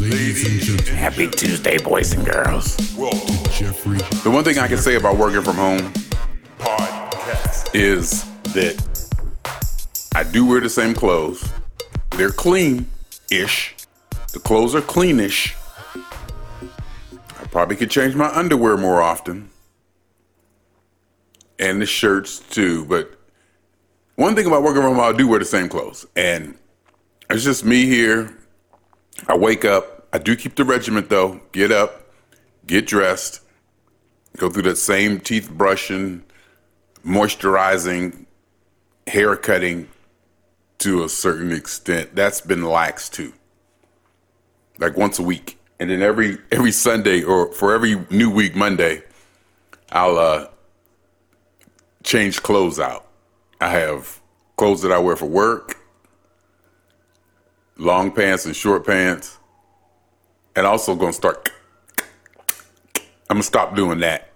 Ladies and gentlemen, Happy Tuesday, boys and girls. welcome Jeffrey. The one thing I can say about working from home Podcast. is that I do wear the same clothes. They're clean ish. The clothes are cleanish. I probably could change my underwear more often. And the shirts too. But one thing about working from home, I do wear the same clothes. And it's just me here. I wake up. I do keep the regiment though. Get up, get dressed, go through that same teeth brushing, moisturizing, hair cutting to a certain extent. That's been lax too. Like once a week. And then every every Sunday or for every new week Monday, I'll uh change clothes out. I have clothes that I wear for work, long pants and short pants. And also gonna start I'm gonna stop doing that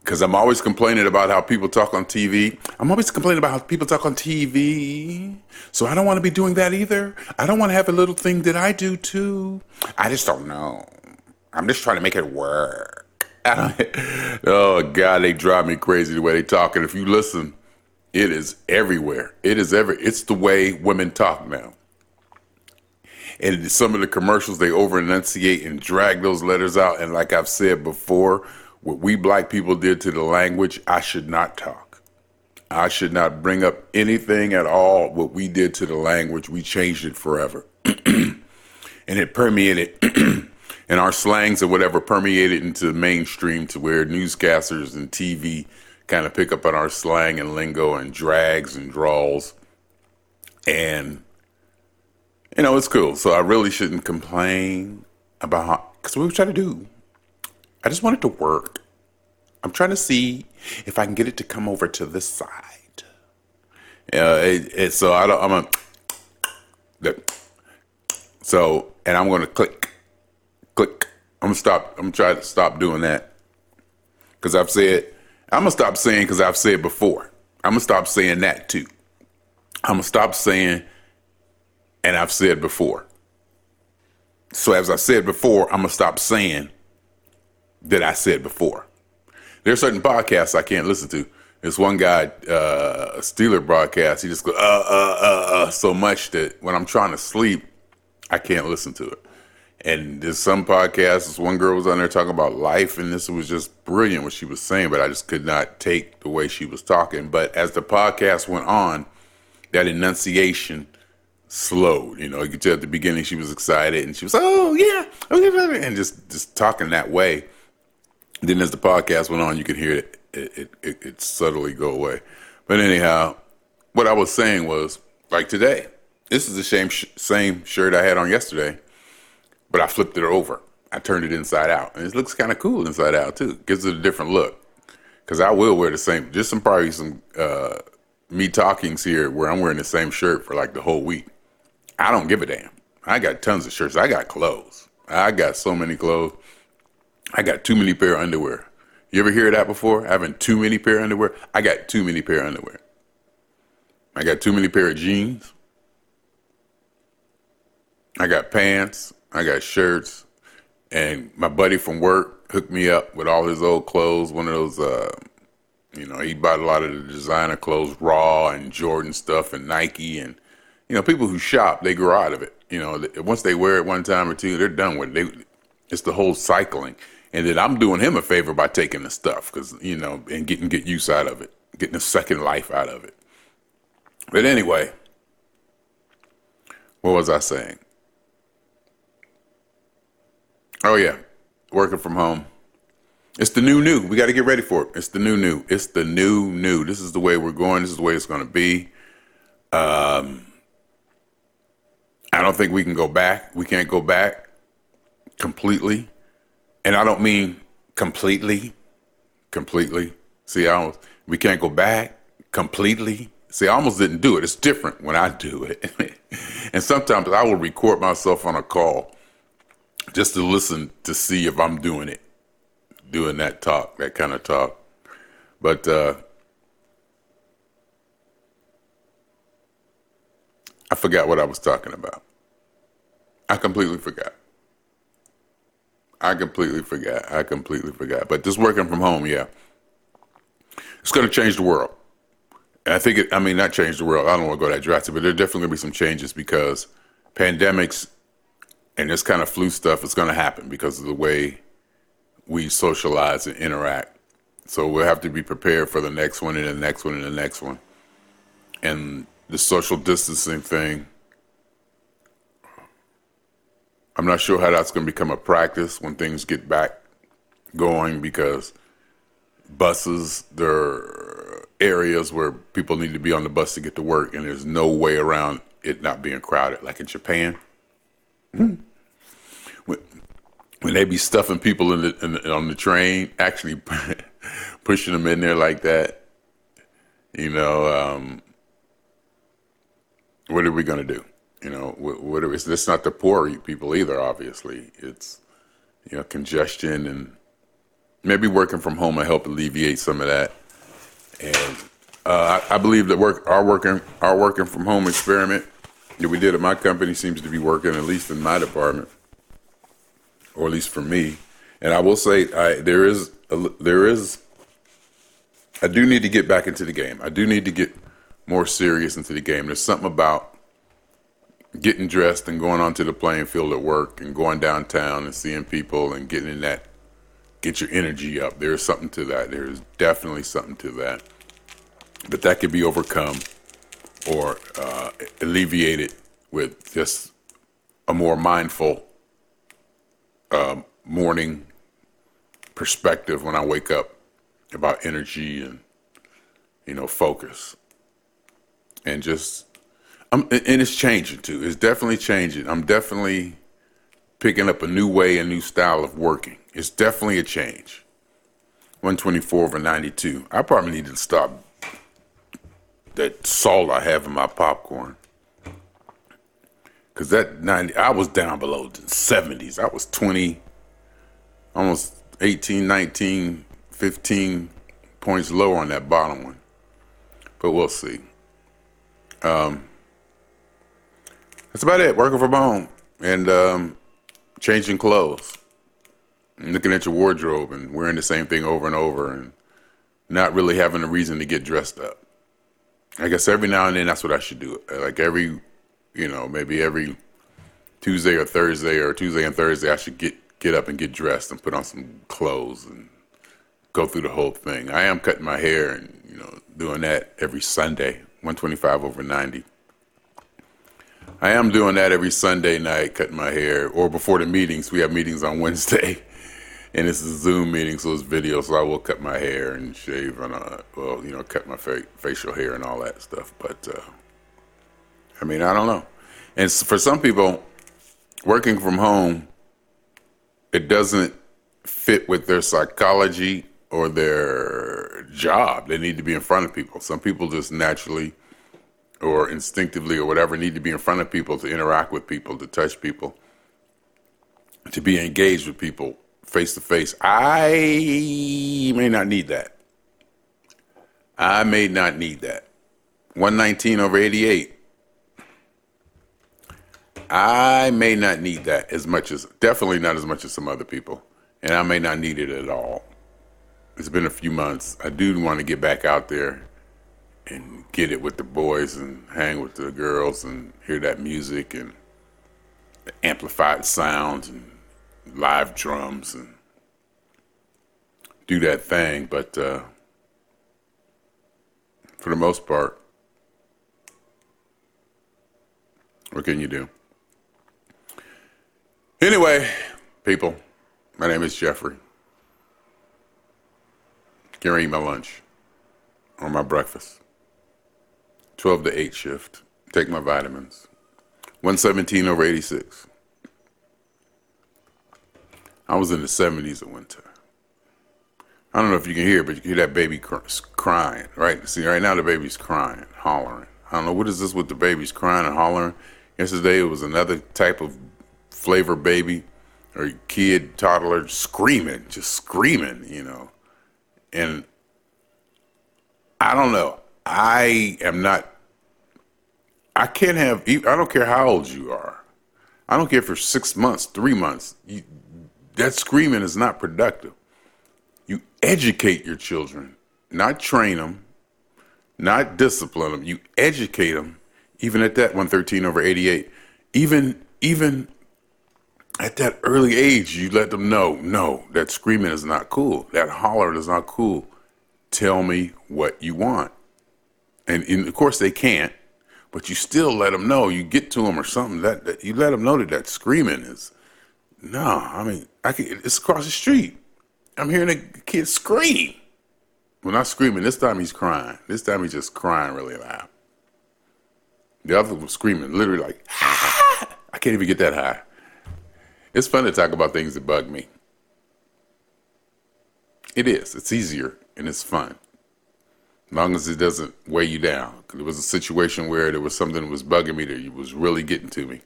because I'm always complaining about how people talk on TV. I'm always complaining about how people talk on TV. So I don't want to be doing that either. I don't want to have a little thing that I do too. I just don't know. I'm just trying to make it work. Oh God, they drive me crazy the way they talk. And if you listen, it is everywhere. It is every. It's the way women talk now. And some of the commercials they over enunciate and drag those letters out. And like I've said before, what we black people did to the language, I should not talk. I should not bring up anything at all. What we did to the language, we changed it forever. and it permeated and our slangs or whatever permeated into the mainstream to where newscasters and TV kind of pick up on our slang and lingo and drags and draws. And you know, it's cool. So I really shouldn't complain about how, because we try to do. I just want it to work. I'm trying to see if I can get it to come over to this side. Yeah, it, it, so I don't. I'm a. Look. So and I'm gonna click, click. I'm gonna stop. I'm gonna try to stop doing that because I've said. I'm gonna stop saying because I've said before. I'm gonna stop saying that too. I'm gonna stop saying and I've said before. So as I said before, I'm gonna stop saying that I said before. There's certain podcasts I can't listen to. There's one guy, uh, a Steeler broadcast. He just goes uh uh uh uh so much that when I'm trying to sleep, I can't listen to it. And there's some podcasts. This one girl was on there talking about life, and this was just brilliant what she was saying, but I just could not take the way she was talking. But as the podcast went on, that enunciation slowed. You know, you could tell at the beginning she was excited and she was, oh yeah, okay, and just just talking that way. Then as the podcast went on, you could hear it it, it, it, subtly go away. But anyhow, what I was saying was like today, this is the same same shirt I had on yesterday, but I flipped it over. I turned it inside out, and it looks kind of cool inside out too. Gives it a different look. Because I will wear the same. Just some probably some uh, me talkings here where I'm wearing the same shirt for like the whole week. I don't give a damn. I got tons of shirts. I got clothes. I got so many clothes. I got too many pair of underwear. You ever hear that before? Having too many pair of underwear? I got too many pair of underwear. I got too many pair of jeans. I got pants. I got shirts. And my buddy from work hooked me up with all his old clothes. One of those, uh, you know, he bought a lot of the designer clothes, Raw and Jordan stuff and Nike. And, you know, people who shop, they grow out of it. You know, once they wear it one time or two, they're done with it. They, it's the whole cycling. And then I'm doing him a favor by taking the stuff because, you know, and getting get use out of it, getting a second life out of it. But anyway, what was I saying? Oh, yeah, working from home. It's the new new. We got to get ready for it. It's the new new. It's the new new. This is the way we're going. This is the way it's going to be. Um, don't think we can go back. We can't go back completely. And I don't mean completely, completely. See, I almost, we can't go back completely. See, I almost didn't do it. It's different when I do it. and sometimes I will record myself on a call just to listen to see if I'm doing it, doing that talk, that kind of talk. But uh, I forgot what I was talking about. I completely forgot. I completely forgot. I completely forgot. But this working from home, yeah, it's going to change the world. And I think it. I mean, not change the world. I don't want to go that drastic, but there definitely going to be some changes because pandemics and this kind of flu stuff is going to happen because of the way we socialize and interact. So we'll have to be prepared for the next one and the next one and the next one. And the social distancing thing, I'm not sure how that's going to become a practice when things get back going because buses, there are areas where people need to be on the bus to get to work, and there's no way around it not being crowded, like in Japan. When, when they be stuffing people in the, in the, on the train, actually pushing them in there like that, you know, um, what are we going to do? You know, what, it's not the poor people either, obviously. It's, you know, congestion and maybe working from home will help alleviate some of that. And uh, I, I believe that work our working our working from home experiment that we did at my company seems to be working, at least in my department, or at least for me. And I will say, I, there is a, there is I do need to get back into the game. I do need to get more serious into the game. There's something about getting dressed and going onto the playing field at work and going downtown and seeing people and getting in that get your energy up. There's something to that. There's definitely something to that. But that can be overcome or uh, alleviated with just a more mindful um, morning perspective when I wake up about energy and you know focus and just I'm, and it's changing too. It's definitely changing. I'm definitely picking up a new way, a new style of working. It's definitely a change. 124 over 92. I probably need to stop that salt I have in my popcorn. Cause that 90, I was down below the 70s. I was 20, almost 18, 19, 15 points lower on that bottom one. But we'll see. Um, that's about it. Working from home and um, changing clothes, and looking at your wardrobe and wearing the same thing over and over, and not really having a reason to get dressed up. I guess every now and then that's what I should do. Like every, you know, maybe every Tuesday or Thursday or Tuesday and Thursday, I should get get up and get dressed and put on some clothes and go through the whole thing. I am cutting my hair and you know doing that every Sunday, 125 over 90. I am doing that every Sunday night, cutting my hair, or before the meetings. We have meetings on Wednesday, and it's a Zoom meeting, so it's video. So I will cut my hair and shave and uh, well, you know, cut my fa- facial hair and all that stuff. But uh, I mean, I don't know. And for some people, working from home, it doesn't fit with their psychology or their job. They need to be in front of people. Some people just naturally or instinctively or whatever need to be in front of people to interact with people, to touch people, to be engaged with people face to face. I may not need that. I may not need that. 119 over 88. I may not need that as much as, definitely not as much as some other people. And I may not need it at all. It's been a few months. I do want to get back out there and get it with the boys and hang with the girls and hear that music and amplified sounds and live drums and do that thing. But uh, for the most part, what can you do? Anyway, people, my name is Jeffrey. Eat my lunch or my breakfast. 12 to 8 shift. Take my vitamins. 117 over 86. I was in the 70s at winter. I don't know if you can hear, but you can hear that baby cr- crying, right? See, right now the baby's crying, hollering. I don't know what is this with the babies crying and hollering. Yesterday it was another type of flavor baby or kid, toddler screaming, just screaming, you know. And I don't know. I am not. I can't have. I don't care how old you are. I don't care for six months, three months. You, that screaming is not productive. You educate your children, not train them, not discipline them. You educate them. Even at that 113 over 88, even even at that early age, you let them know, no, that screaming is not cool. That hollering is not cool. Tell me what you want. And, and of course, they can't, but you still let them know. You get to them or something. That, that you let them know that that screaming is no. I mean, I can, it's across the street. I'm hearing a kid scream. Well, not screaming. This time he's crying. This time he's just crying really loud. The other was screaming, literally like, ah! I can't even get that high. It's fun to talk about things that bug me. It is. It's easier and it's fun. Long as it doesn't weigh you down. There was a situation where there was something that was bugging me that was really getting to me.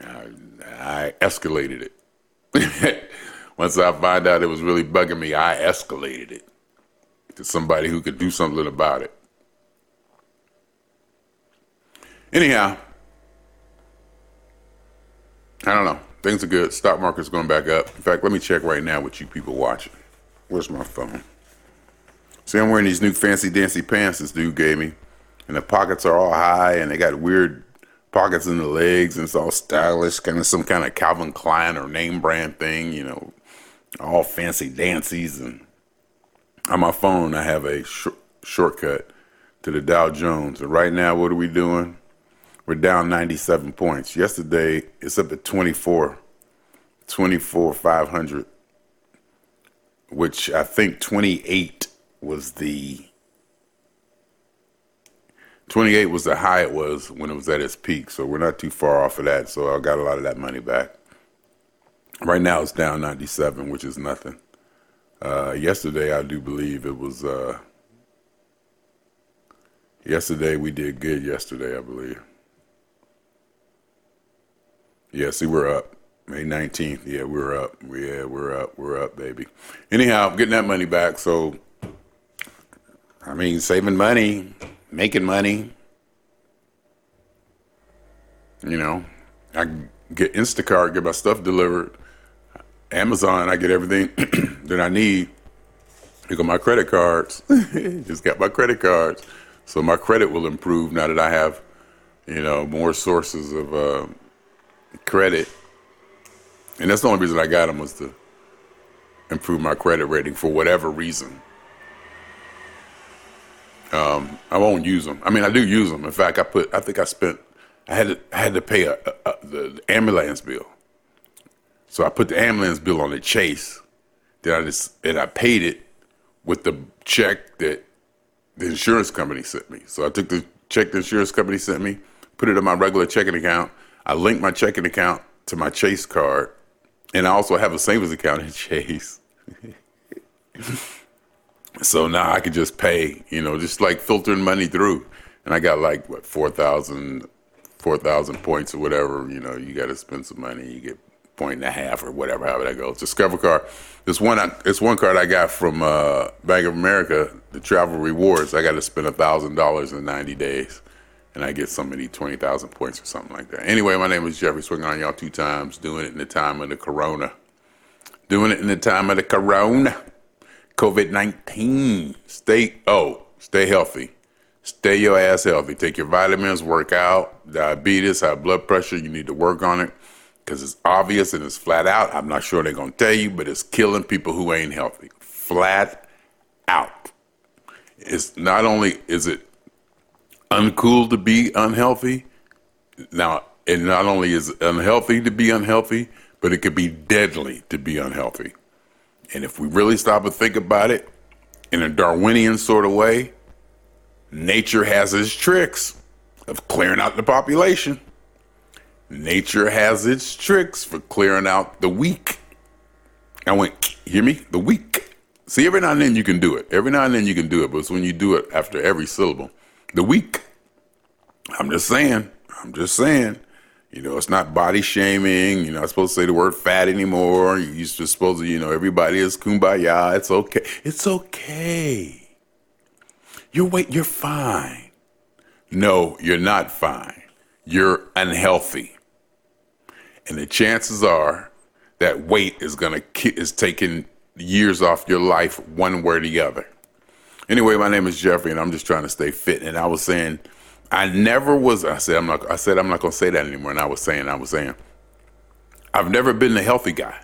I, I escalated it. Once I find out it was really bugging me, I escalated it to somebody who could do something about it. Anyhow, I don't know. Things are good. Stock market's going back up. In fact, let me check right now with you people watching. Where's my phone? See, I'm wearing these new fancy dancy pants this dude gave me, and the pockets are all high, and they got weird pockets in the legs, and it's all stylish, kind of some kind of Calvin Klein or name brand thing, you know, all fancy dancies. And on my phone, I have a sh- shortcut to the Dow Jones. And right now, what are we doing? We're down 97 points. Yesterday, it's up at 24, 24, 500, which I think 28 was the 28 was the high it was when it was at its peak. So we're not too far off of that. So I got a lot of that money back. Right now it's down 97, which is nothing. Uh, yesterday, I do believe it was. Uh, yesterday we did good. Yesterday, I believe. Yeah, see, we're up. May 19th. Yeah, we're up. Yeah, we're up. We're up, baby. Anyhow, I'm getting that money back. So, I mean, saving money, making money. You know, I get Instacart, get my stuff delivered. Amazon, I get everything that I need. Look at my credit cards. Just got my credit cards. So my credit will improve now that I have, you know, more sources of. Uh, credit, and that's the only reason I got them was to improve my credit rating for whatever reason. Um, I won't use them. I mean, I do use them. In fact, I put. I think I spent. I had to. I had to pay a, a, a the ambulance bill. So I put the ambulance bill on the Chase. Then I just and I paid it with the check that the insurance company sent me. So I took the check the insurance company sent me, put it in my regular checking account, I link my checking account to my Chase card, and I also have a savings account in Chase. so now I can just pay, you know, just like filtering money through. And I got like what 4,000 4,000 points or whatever. You know, you got to spend some money. You get point and a half or whatever, however that goes. Discover card. This one, it's one card I got from uh, Bank of America, the travel rewards. I got to spend a thousand dollars in 90 days and I get so many 20,000 points or something like that. Anyway, my name is Jeffrey, swinging on y'all two times, doing it in the time of the corona. Doing it in the time of the corona. COVID 19. Stay, oh, stay healthy. Stay your ass healthy. Take your vitamins, work out. Diabetes, high blood pressure, you need to work on it because it's obvious and it's flat out. I'm not sure they're going to tell you, but it's killing people who ain't healthy. Flat out. It's not only is it uncool to be unhealthy. Now, it not only is unhealthy to be unhealthy, but it could be deadly to be unhealthy. And if we really stop and think about it in a Darwinian sort of way, nature has its tricks of clearing out the population. Nature has its tricks for clearing out the weak. I went, hear me? The weak. See, every now and then you can do it. Every now and then you can do it, but it's when you do it after every syllable the weak. I'm just saying. I'm just saying. You know, it's not body shaming. You're not supposed to say the word fat anymore. You're just supposed to, you know, everybody is kumbaya. It's okay. It's okay. You're wait. You're fine. No, you're not fine. you're unhealthy. And the chances are that weight is to is taking years off your life one way or the other. Anyway, my name is Jeffrey and I'm just trying to stay fit and I was saying I never was I said I'm not I said I'm not to say that anymore and I was saying I was saying I've never been the healthy guy.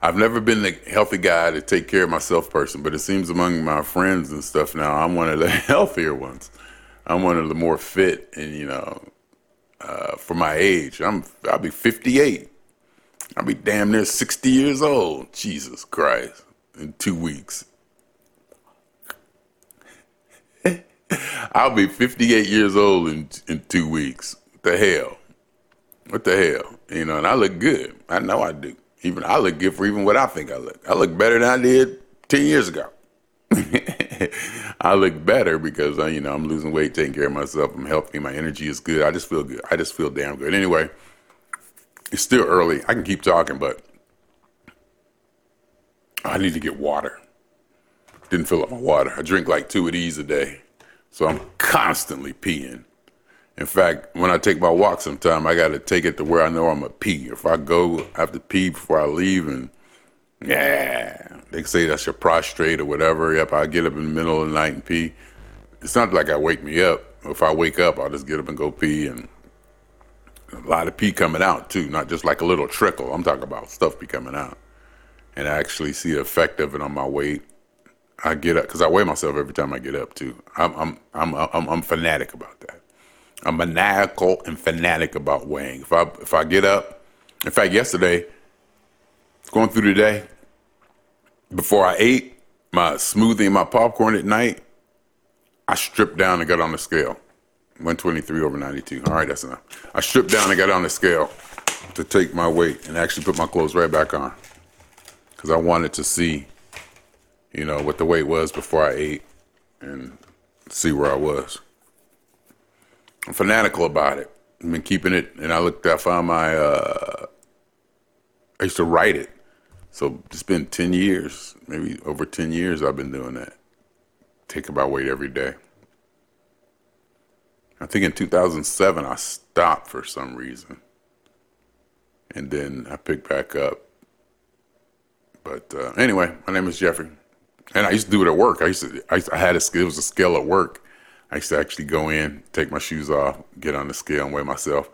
I've never been the healthy guy to take care of myself person, but it seems among my friends and stuff now, I'm one of the healthier ones. I'm one of the more fit, and you know, uh, for my age, I'm I'll be 58. I'll be damn near 60 years old. Jesus Christ, in two weeks. I'll be 58 years old in in two weeks. What the hell? What the hell? You know, and I look good. I know I do. Even I look good for even what I think I look. I look better than I did ten years ago. I look better because uh, you know I'm losing weight, taking care of myself. I'm healthy. My energy is good. I just feel good. I just feel damn good. Anyway, it's still early. I can keep talking, but I need to get water. Didn't fill up my water. I drink like two of these a day, so I'm constantly peeing. In fact, when I take my walk sometime, I got to take it to where I know I'm a pee. If I go, I have to pee before I leave, and yeah, they say that's your prostrate or whatever. Yep, I get up in the middle of the night and pee. It's not like I wake me up. If I wake up, I'll just get up and go pee, and a lot of pee coming out too, not just like a little trickle. I'm talking about stuff be coming out, and I actually see the effect of it on my weight. I get up because I weigh myself every time I get up too. I'm I'm I'm I'm, I'm fanatic about that. I'm maniacal and fanatic about weighing. If I if I get up, in fact, yesterday, going through the day, before I ate my smoothie and my popcorn at night, I stripped down and got on the scale. 123 over 92. All right, that's enough. I stripped down and got on the scale to take my weight and actually put my clothes right back on because I wanted to see, you know, what the weight was before I ate and see where I was. I'm fanatical about it. I've been keeping it, and I looked. I found my. Uh, I used to write it, so it's been ten years, maybe over ten years. I've been doing that. Take about weight every day. I think in 2007 I stopped for some reason, and then I picked back up. But uh, anyway, my name is Jeffrey, and I used to do it at work. I used to. I, used to, I had a. It was a skill at work I used to actually go in, take my shoes off, get on the scale, and weigh myself.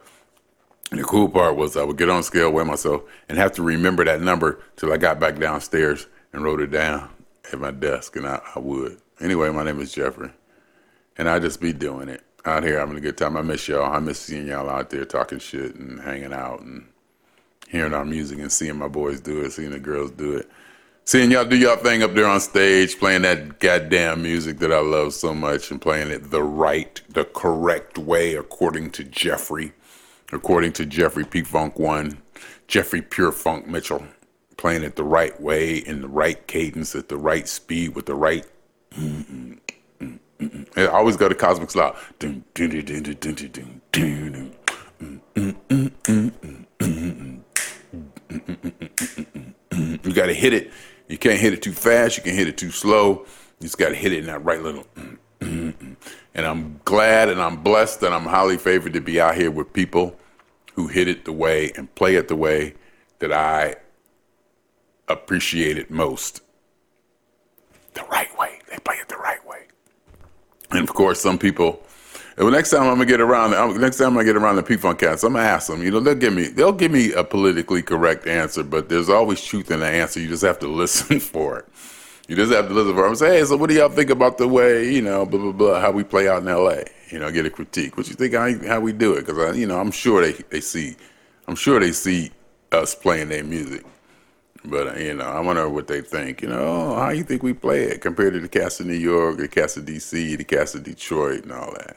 And the cool part was I would get on the scale, weigh myself, and have to remember that number till I got back downstairs and wrote it down at my desk, and I, I would. Anyway, my name is Jeffrey, and I just be doing it out here having a good time. I miss y'all. I miss seeing y'all out there talking shit and hanging out and hearing our music and seeing my boys do it, seeing the girls do it. Seeing y'all do y'all thing up there on stage, playing that goddamn music that I love so much and playing it the right, the correct way, according to Jeffrey, according to Jeffrey P. Funk One, Jeffrey Pure Funk Mitchell, playing it the right way, in the right cadence, at the right speed, with the right. I always go to Cosmic Slop. You got to hit it you can't hit it too fast. You can hit it too slow. You just got to hit it in that right little. and I'm glad and I'm blessed and I'm highly favored to be out here with people who hit it the way and play it the way that I appreciate it most. The right way. They play it the right way. And of course, some people well, next time I'm gonna get around, next time I get around the P Funk cats, I'm gonna ask them. You know, they'll give me, they'll give me a politically correct answer, but there's always truth in the answer. You just have to listen for it. You just have to listen for it. I'm say, hey, so what do y'all think about the way, you know, blah blah blah, how we play out in L.A. You know, get a critique. What you think how, how we do it? Because you know, I'm sure they they see, I'm sure they see us playing their music. But uh, you know, I wonder what they think. You know, oh, how you think we play it compared to the cast of New York, the cast of DC, the cast of Detroit, and all that.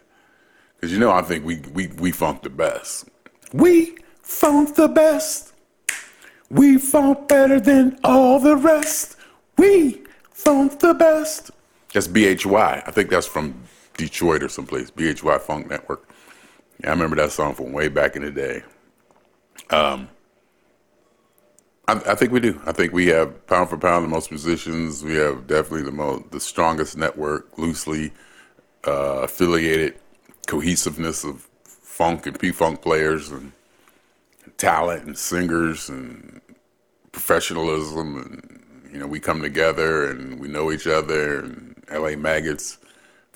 Because you know, I think we, we, we funk the best. We funk the best. We funk better than all the rest. We funk the best. That's BHY. I think that's from Detroit or someplace. BHY Funk Network. Yeah, I remember that song from way back in the day. Um, I, I, think we do. I think we have pound for pound the most musicians. We have definitely the most, the strongest network, loosely uh, affiliated cohesiveness of funk and P funk players and talent and singers and professionalism and you know we come together and we know each other and LA Maggots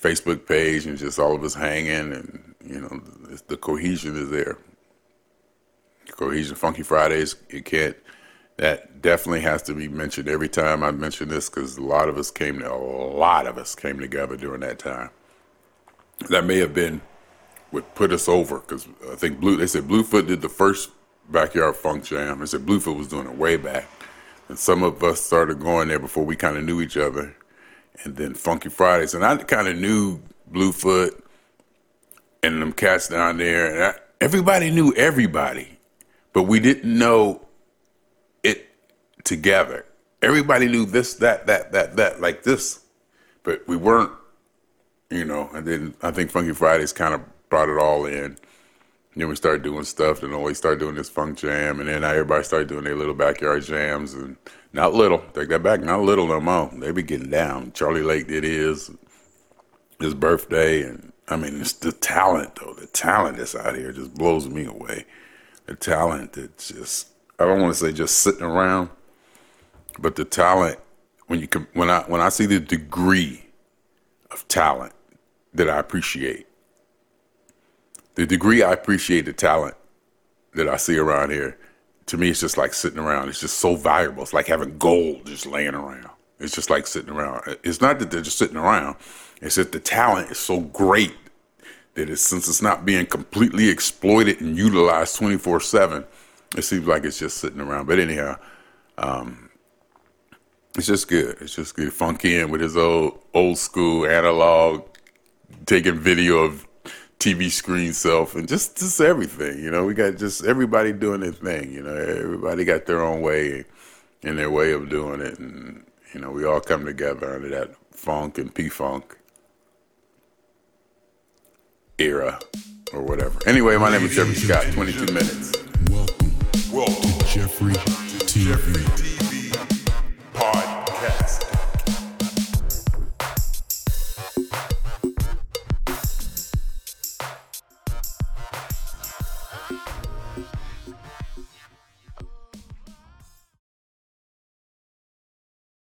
Facebook page and just all of us hanging and you know the cohesion is there. Cohesion Funky Fridays it can't that definitely has to be mentioned every time I mention this because a lot of us came a lot of us came together during that time. That may have been what put us over because I think Blue they said Bluefoot did the first backyard funk jam. They said Bluefoot was doing it way back, and some of us started going there before we kind of knew each other, and then Funky Fridays, and I kind of knew Bluefoot and them cats down there, and I, everybody knew everybody, but we didn't know it together. Everybody knew this, that, that, that, that, like this, but we weren't, you know. And then I think Funky Fridays kind of brought it all in. And then we started doing stuff, and then we started doing this funk jam, and then everybody started doing their little backyard jams, and not little, take that back, not little no more. They be getting down. Charlie Lake did his, his birthday, and I mean, it's the talent though. The talent that's out here just blows me away. The talent that just, I don't want to say just sitting around, but the talent when you when I when I see the degree of talent that I appreciate, the degree I appreciate the talent that I see around here, to me it's just like sitting around. It's just so valuable. It's like having gold just laying around. It's just like sitting around. It's not that they're just sitting around. It's that the talent is so great that it's, since it's not being completely exploited and utilized 24 7, it seems like it's just sitting around. But anyhow, um, it's just good. It's just good. Funky in with his old old school analog, taking video of TV screen self and just just everything. You know, we got just everybody doing their thing. You know, everybody got their own way and their way of doing it, and you know, we all come together under that funk and P funk era or whatever. Anyway, my name is Jeffrey Scott. Twenty two minutes. Welcome, welcome Jeffrey TV.